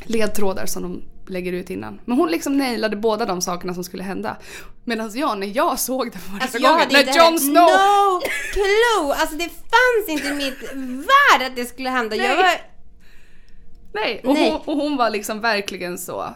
ledtrådar som de lägger ut innan. Men hon liksom nailade båda de sakerna som skulle hända. Medan jag, när jag såg det för första Alltså jag gången, när Jon Snow... No clue! Alltså det fanns inte i mitt värld att det skulle hända. Jag Nej. var... Nej, och, Nej. Hon, och hon var liksom verkligen så.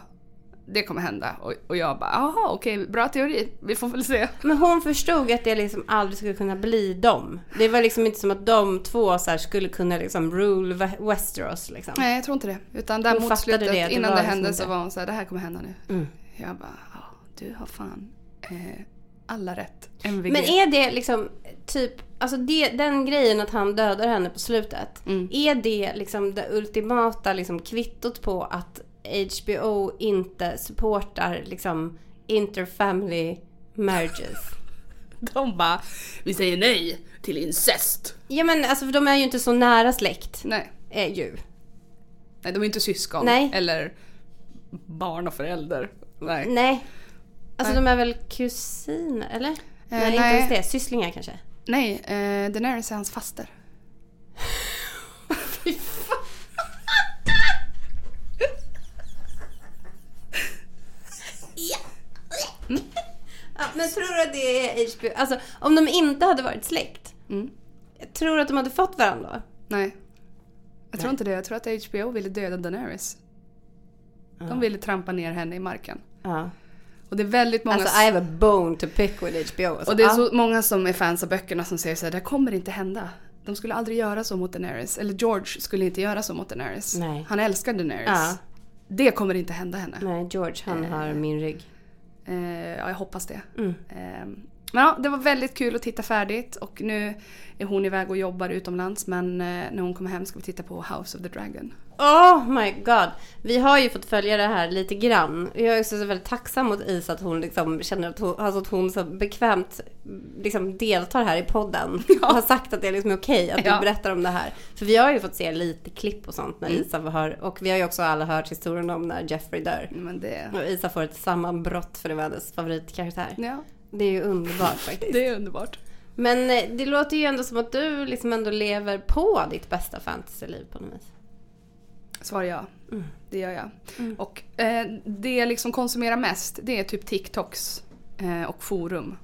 Det kommer hända. Och, och jag bara, jaha okej, bra teori. Vi får väl se. Men hon förstod att det liksom aldrig skulle kunna bli dem. Det var liksom inte som att de två så här skulle kunna liksom rule Westeros liksom. Nej, jag tror inte det. Utan där mot slutet, det, innan det liksom hände inte- så var hon så här, det här kommer hända nu. Mm. Jag bara, du har fan eh, alla rätt. MVG. Men är det liksom typ, alltså det, den grejen att han dödar henne på slutet. Mm. Är det liksom det ultimata liksom kvittot på att HBO inte supportar liksom interfamily marriages? De bara, vi säger nej till incest. Ja men alltså för de är ju inte så nära släkt. Nej, Är ju. nej de är inte syskon. Nej. Eller barn och förälder. Nej. Nej. Alltså Nej. de är väl kusiner, eller? nej, inte nej. ens det. Sysslingar kanske? Nej, eh, Daenerys är hans faster. Ja, men tror du att det är HBO? Alltså om de inte hade varit släkt. Mm. Tror du att de hade fått varandra då? Nej. Jag tror Nej. inte det. Jag tror att HBO ville döda Daenerys. De ville trampa ner henne i marken. Ja. Och det är väldigt många... Alltså I have a bone to pick with HBO. Alltså, och det är ja. så många som är fans av böckerna som säger så här, det kommer inte hända. De skulle aldrig göra så mot Daenerys. Eller George skulle inte göra så mot Daenerys. Nej. Han älskar Daenerys. Det kommer inte hända henne. Nej, George han har min rygg. Eh, ja, jag hoppas det. Mm. Eh, men ja, det var väldigt kul att titta färdigt och nu är hon iväg och jobbar utomlands men eh, när hon kommer hem ska vi titta på House of the Dragon. Oh my god. Vi har ju fått följa det här lite grann. Jag är också så väldigt tacksam mot Is att hon liksom känner att hon, alltså att hon så bekvämt liksom deltar här i podden. Ja. Och har sagt att det är liksom okej att Ja. du berättar om det här. För vi har ju fått se lite klipp och sånt när Mm. Isa har, och vi har ju också alla hört historien om när Jeffrey dör. Men det... Och Isa får ett sammanbrott för det var hennes favoritkaraktär. Ja, Det är ju underbart faktiskt. det är underbart. Men eh, det låter ju ändå som att du liksom ändå lever på ditt bästa fantasyliv på något vis. Svar ja. Mm. Det gör jag. Mm. Och eh, det jag liksom konsumerar mest det är typ TikToks eh, och forum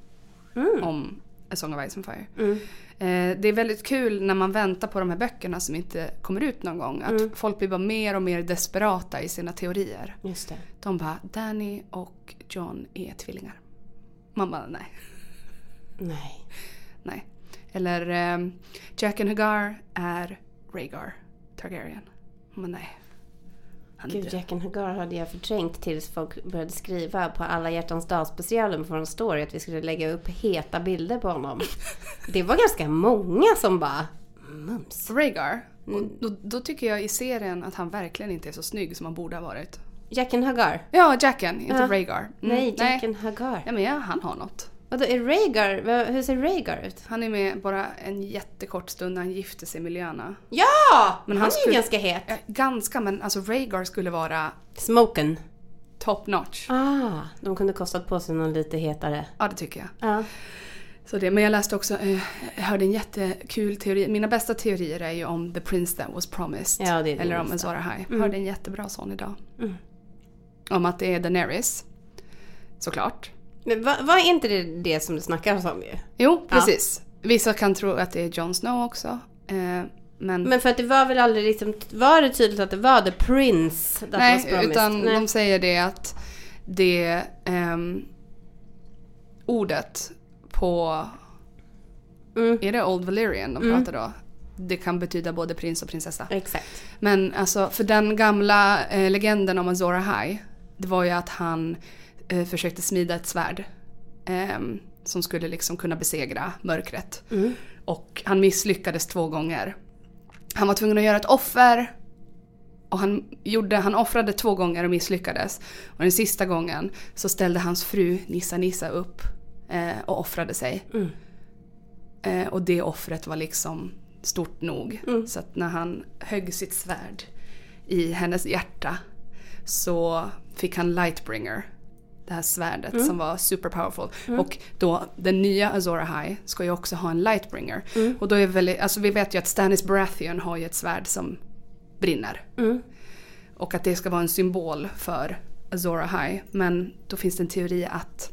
Mm. om A Song of Ice and Fire. Mm. Eh, det är väldigt kul när man väntar på de här böckerna som inte kommer ut någon gång. Att Mm. folk blir bara mer och mer desperata i sina teorier. Just det. De bara Danny och John är tvillingar. Man bara nej, Nej. nej. Eller eh, Jack and Hagar är Rhaegar Targaryen. Men nej. Han Gud. Jacken Hagar hade jag förträngt tills folk började skriva på alla hjärtans dag specialen på en story att vi skulle lägga upp heta bilder på honom. Det var ganska många som bara mums. Rhaegar. Mm. Och då, då tycker jag i serien att han verkligen inte är så snygg som han borde ha varit. Jacken Hagar? Ja, Jacken, inte Ja. Rhaegar. Mm, Nej, Jacken Hagar. Ja men ja, han har något. Vadå, är Rhaegar, hur ser Rhaegar ut? Han är med bara en jättekort stund när han gifte sig med Lyanna. Ja! Men han han, är ju ganska het. Ja, ganska, men alltså Rhaegar skulle vara Smoken. top notch. Ah, de kunde kostat på sig någon lite hetare. Ja, det tycker jag. Ja. Så det, men jag läste också, eh, jag hörde en jättekul teori. Mina bästa teorier är ju om The Prince That Was Promised. Ja, det är eller om bästa. Azor Ahai. Mm. Hörde en jättebra sån idag. Mm. Om att det är Daenerys. Såklart. Men vad var inte det det som du snackade om ju? Jo, precis. Vissa kan tro att det är Jon Snow också. Eh, men, Men för att det var väl aldrig liksom, var det tydligt att det var The Prince nej, utan Nej. de säger det att det ehm, ordet på, Mm. är det Old Valyrian de Mm. pratar då? Det kan betyda både prins och prinsessa. Exakt. Men alltså för den gamla eh, legenden om Azor Ahai, det var ju att han eh, försökte smida ett svärd. ehm, som skulle liksom kunna besegra mörkret. Mm. Och han misslyckades två gånger. Han var tvungen att göra ett offer. Och han, gjorde, han offrade två gånger och misslyckades. Och den sista gången så ställde hans fru Nissa Nissa upp eh, och offrade sig. Mm. Eh, och det offret var liksom stort nog. Mm. Så att när han högg sitt svärd i hennes hjärta så fick han Lightbringer. Det här svärdet Mm. som var super powerful. Och då den nya Azor Ahai ska ju också ha en Lightbringer. Mm. Och då är väl, alltså vi vet ju att Stannis Baratheon har ju ett svärd som brinner. Mm. Och att det ska vara en symbol för Azor Ahai. Men då finns det en teori att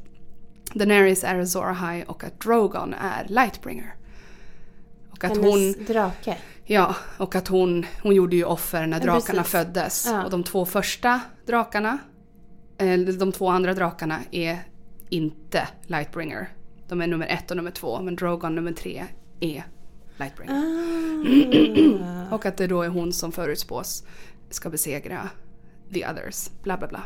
Daenerys är Azor Ahai och att Drogon är Lightbringer. Och att hon, Hennes drake. ja, och att hon, hon gjorde ju offer när Ja, drakarna precis. föddes. Ja. Och de två första drakarna, de två andra drakarna är inte Lightbringer. De är nummer ett och nummer två, men Drogon nummer tre är Lightbringer. Ah. Och att det då är hon som förutspås ska besegra the others. Bla bla bla.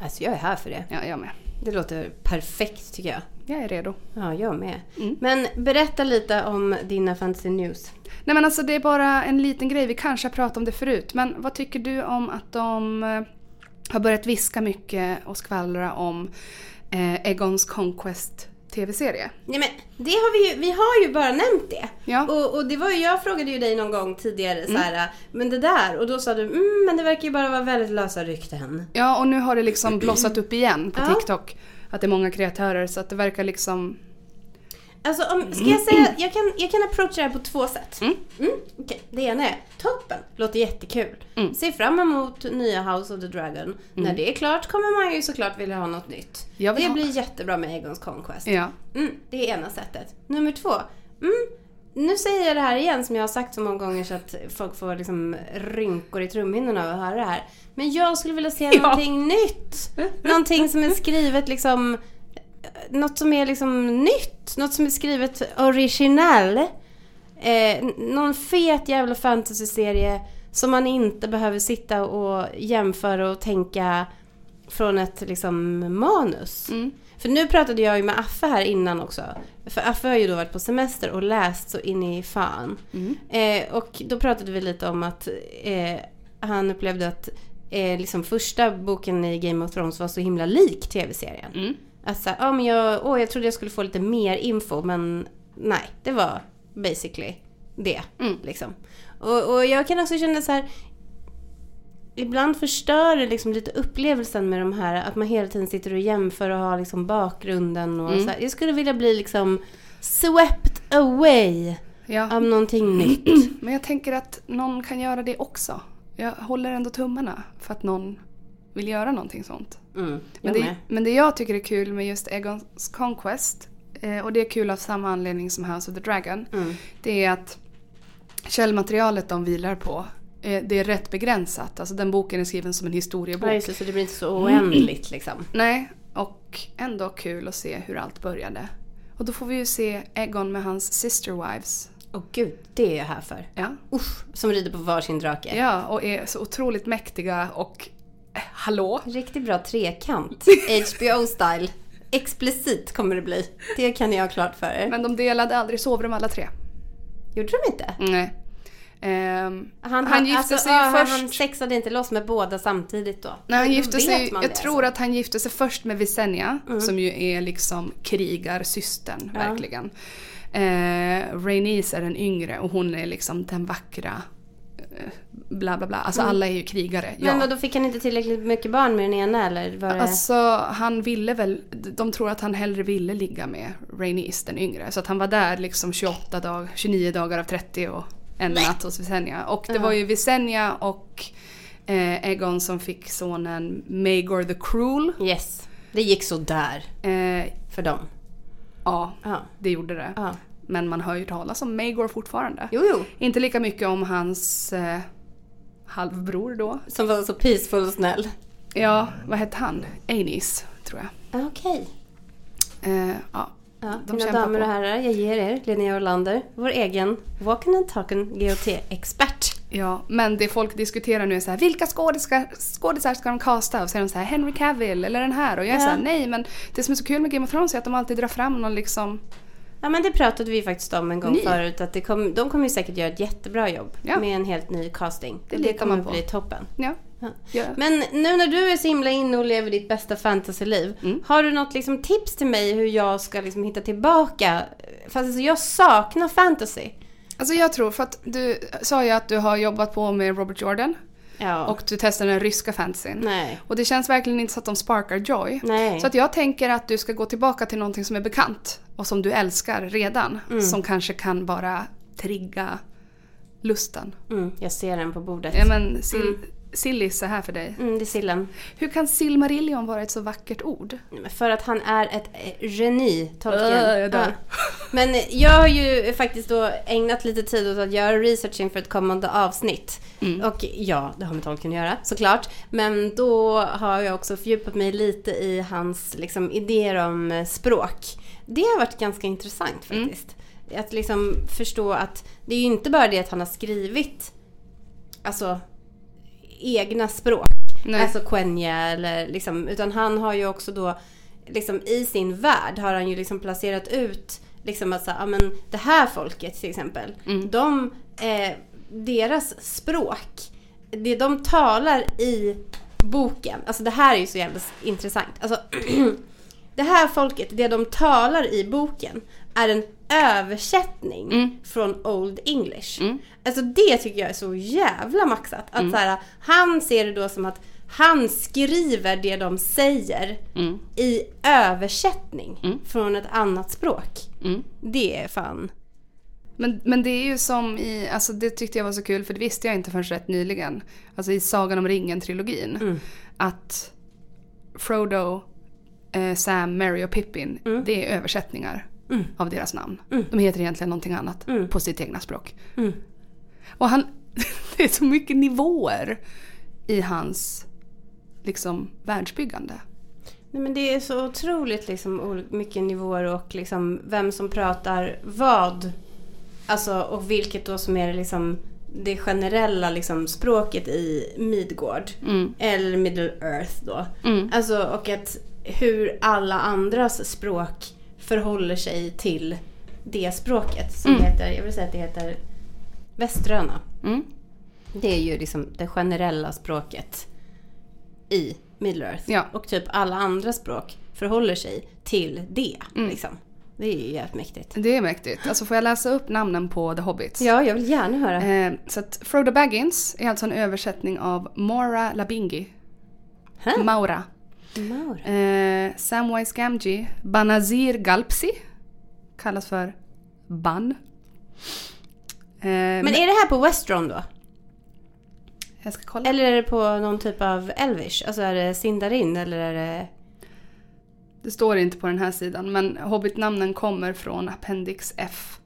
Alltså jag är här för det. Ja, jag med. Det låter perfekt tycker jag. Jag är redo. Ja, jag med. Mm. Men berätta lite om dina fantasy news. Nej men alltså det är bara en liten grej, vi kanske har pratat om det förut. Men vad tycker du om att de eh, har börjat viska mycket och skvallra om eh, Egons Conquest tv-serie? Nej men det har vi ju, vi har ju bara nämnt det. Ja. Och, och det var ju, jag frågade ju dig någon gång tidigare så här, men det där, och då sa du, mm, men det verkar ju bara vara väldigt lösa rykten. Ja och nu har det liksom blossat upp igen på Ja. TikTok. Att det är många kreatörer så att det verkar liksom... Alltså om, ska jag säga, jag kan, jag kan approacha det här på två sätt. Mm. Mm, okej. Det ena är, toppen, låter jättekul. Mm. Se fram emot nya House of the Dragon. När det är klart kommer man ju såklart vilja ha något nytt. Det ha- blir jättebra med Egons Conquest. Ja. Mm, det är ena sättet. Nummer två. Mm, nu säger jag det här igen som jag har sagt så många gånger så att folk får liksom rynkor i trumhinnorna av att höra det här. Men jag skulle vilja se Ja. någonting nytt. Någonting som är skrivet liksom... Något som är liksom nytt. Något som är skrivet original. Eh, någon fet jävla fantasyserie som man inte behöver sitta och jämföra och tänka från ett liksom manus. Mm. För nu pratade jag ju med Affe här innan också. För Affe har ju då varit på semester och läst så in i fan. Mm. Eh, och då pratade vi lite om att eh, han upplevde att eh, liksom första boken i Game of Thrones var så himla lik tv-serien. Mm. Att så här, ja men jag, åh, jag trodde jag skulle få lite mer info men nej, det var basically det. Mm. Liksom. Och, och jag kan också känna så här. Ibland förstör det liksom lite upplevelsen med de här att man hela tiden sitter och jämför och har liksom bakgrunden och Mm. så här. Jag skulle vilja bli liksom swept away Ja. av någonting nytt. Men jag tänker att någon kan göra det också. Jag håller ändå tummarna för att någon vill göra någonting sånt. Mm, Men det, men det jag tycker är kul med just Egons Conquest, eh, och det är kul av samma anledning som House of the Dragon, Mm. det är att källmaterialet de vilar på, eh, det är rätt begränsat. Alltså den boken är skriven som en historiebok. Ja, just så det blir inte så oändligt liksom. Nej, och ändå kul att se hur allt började. Och då får vi ju se Egon med hans sister wives. Åh gud, det är jag här för. Ja. Usch, som rider på varsin drake. ja, och är så otroligt mäktiga och... Hallå? Riktigt bra trekant. HBO-style. Explicit kommer det bli. Det kan jag ha klart för er. Men de delade aldrig sovrum alla tre. Gjorde de inte? Nej. Ehm, Han, Han gifte alltså, sig ja, först- Han sexade inte loss med båda samtidigt då? Nej, han gifte sig, jag det, tror alltså? att han gifte sig först med Visenya som ju är liksom krigarsystern, Ja. verkligen. Eh, Rhaenys är den yngre och hon är liksom den vackra. Bla bla bla. Alltså alla är ju krigare. Men ja. då fick han inte tillräckligt mycket barn med den ena eller? Var det... Alltså han ville väl, de tror att han hellre ville ligga med Rhaenys den yngre. Så att han var där liksom 28 dagar, 29 dagar av 30 och en natt hos Visenya. Och det var ju Visenya och eh, Egon som fick sonen Maegor the Cruel. Yes. Det gick så där Eh, för dem. ja, Ja. det gjorde det. ja. Men man hör ju talas om Maegor fortfarande. Jo, jo. Inte lika mycket om hans eh, halvbror då. Som var så peaceful och snäll. Ja, vad hette han? Aenys, tror jag. Ah, Okej. Eh, ja. Ja, De mina damer på. och herrar, jag ger er Linnea Orlander, vår egen Walken and Talken GOT-expert. Ja, men det folk diskuterar nu är så här, vilka skådisar, skådisar ska de casta? Och så säger de så här, Henry Cavill eller den här. Och jag är Ja. så här, nej men det som är så kul med Game of Thrones är att de alltid drar fram någon liksom, Ja men det pratade vi faktiskt om en gång Ni. förut att det kom, de kommer säkert göra ett jättebra jobb Ja. med en helt ny casting. Det Det, kommer man på. bli toppen. ja. Ja. ja. Men nu när du är så himla inne och lever ditt bästa fantasyliv. Mm. Har du något liksom tips till mig hur jag ska liksom hitta tillbaka? Fast alltså jag saknar fantasy. Alltså jag tror, för att du sa ju att du har jobbat på med Robert Jordan Ja. och du testade den ryska fantasyn. Nej. Och det känns verkligen inte så att de sparkar joy. Nej. Så att jag tänker att du ska gå tillbaka till någonting som är bekant och som du älskar redan. Mm. Som kanske kan bara trigga lusten. Mm, jag ser den på bordet. Ja men sill, sillis är här för dig. Mm, det är sillen. Hur kan Silmarillion vara ett så vackert ord? För att han är ett eh, geni, Tolkien. Äh. Men jag har ju faktiskt då ägnat lite tid åt att göra research inför ett kommande avsnitt. Mm. Och ja, det har med Tolkien att göra såklart. Men då har jag också fördjupat mig lite i hans liksom, idéer om eh, språk. Det har varit ganska intressant Mm. faktiskt. Att liksom förstå att det är ju inte bara det att han har skrivit alltså egna språk. Nej. Alltså Quenya eller liksom, utan han har ju också då liksom i sin värld har han ju liksom placerat ut liksom att så, ja men det här folket till exempel. Mm. De, eh, deras språk, det de talar i boken, alltså det här är ju så jävla intressant. Alltså det här folket, det de talar i boken är en översättning Mm. från Old English. Mm. Alltså det tycker jag är så jävla maxat. Att så här, han ser det då som att han skriver det de säger Mm. i översättning Mm. från ett annat språk. Mm. Det är fan... Men, men det är ju som i, alltså det tyckte jag var så kul för det visste jag inte förrän rätt nyligen. Alltså i Sagan om ringen-trilogin. Mm. Att Frodo, eh, Sam, Mary och Pippin, det är översättningar Mm. av deras namn. Mm. De heter egentligen någonting annat Mm. på sitt egna språk. Mm. Och han, det är så mycket nivåer i hans liksom världsbyggande. Nej, men det är så otroligt liksom, mycket nivåer och liksom, vem som pratar vad. Alltså, och vilket då som är liksom, det generella liksom, språket i Midgård. Mm. Eller Middle Earth då. Mm. Alltså, och att hur alla andras språk förhåller sig till det språket. Som Mm. heter, jag vill säga att det heter Väströna. Mm. Det är ju liksom det generella språket i Middle Earth. Ja. Och typ alla andra språk förhåller sig till det. Mm. Liksom. Det är ju jävligt mäktigt. Det är mäktigt. Alltså får jag läsa upp namnen på The Hobbits? Ja, jag vill gärna höra. Eh, så att Frodo Baggins är alltså en översättning av Mora Labingi. Hä? Maura. Eh, Samwise Gamgee, Banazir Galpsi. Kallas för Ban. Eh, Men är det här på Westron då? jag ska kolla. Eller är det på någon typ av Elvish? Alltså är det Sindarin eller är det... Det står inte på den här sidan men Hobbit-namnen kommer från Appendix F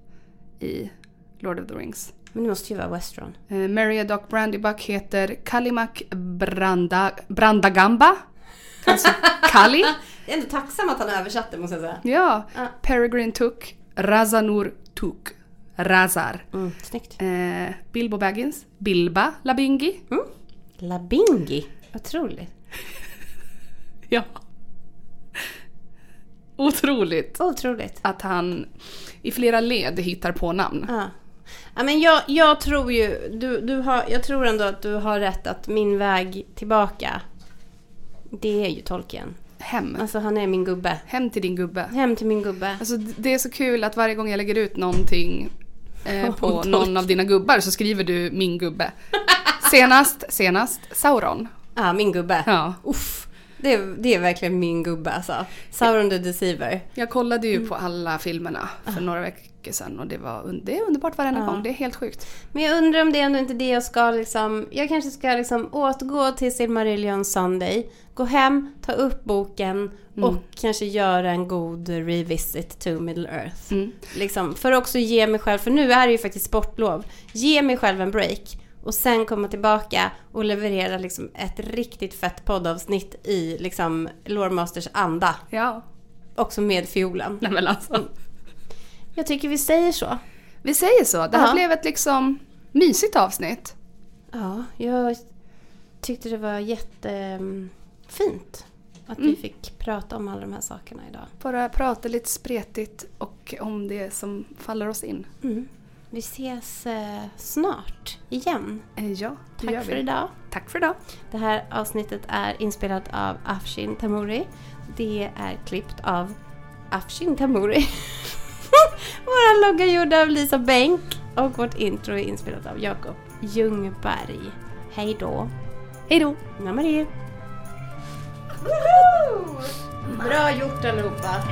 i Lord of the Rings. Men det måste ju vara Westron. Eh, Meriadoc Brandybuck heter Kalimak Branda, Brandagamba. Alltså Kali. Jag är ändå tacksam att han översatte måste jag säga. Ja. Ja. Peregrine Took. Razanur Took. Razar. Mm, snyggt. Eh, Bilbo Baggins. Bilba Labingi. Mm. Labingi. Otroligt. Ja. Otroligt Otroligt. att han i flera led hittar på namn. Ja. Ja, men jag, jag tror ju, du, du har, jag tror ändå att du har rätt att min väg tillbaka, det är ju Tolkien. Hem. Alltså han är min gubbe. Hem till din gubbe. Hem till min gubbe. Alltså det är så kul att varje gång jag lägger ut någonting eh, på Om någon av dina gubbar så skriver du min gubbe. Senast, senast Sauron. Ja, min gubbe. Ja. Uff. Det, är- det är verkligen min gubbe alltså. Sauron the Deceiver. Jag kollade ju på alla filmerna för några veckor sedan och det, var, det är underbart varenda Ja. gång. Det är helt sjukt. Men jag undrar om det är ändå inte det jag ska liksom... Jag kanske ska liksom återgå till Silmarillion Sunday. Gå hem, ta upp boken och kanske göra en god revisit to Middle Earth. Mm. Liksom, för att också ge mig själv, för nu är det ju faktiskt sportlov. Ge mig själv en break. Och sen komma tillbaka och leverera liksom ett riktigt fett poddavsnitt i liksom Loremasters anda. Ja. Också med fiolen. Nej men alltså. Jag tycker vi säger så. Vi säger så. Det här Ja. blev ett liksom mysigt avsnitt. Ja, jag tyckte det var jättefint att vi fick prata om alla de här sakerna idag. Bara prata lite spretigt och om det som faller oss in. Mm. Vi ses eh, snart igen. Eh, Ja, det gör Tack vi. för idag. Tack för idag. Det här avsnittet är inspelat av Afshin Tamuri. Det är klippt av Afshin Tamuri. Vår logga gjord av Lisa Bänk. Och vårt intro är inspelat av Jakob Ljungberg. Hej då! Hej då! Woho! Bra gjort allihopa!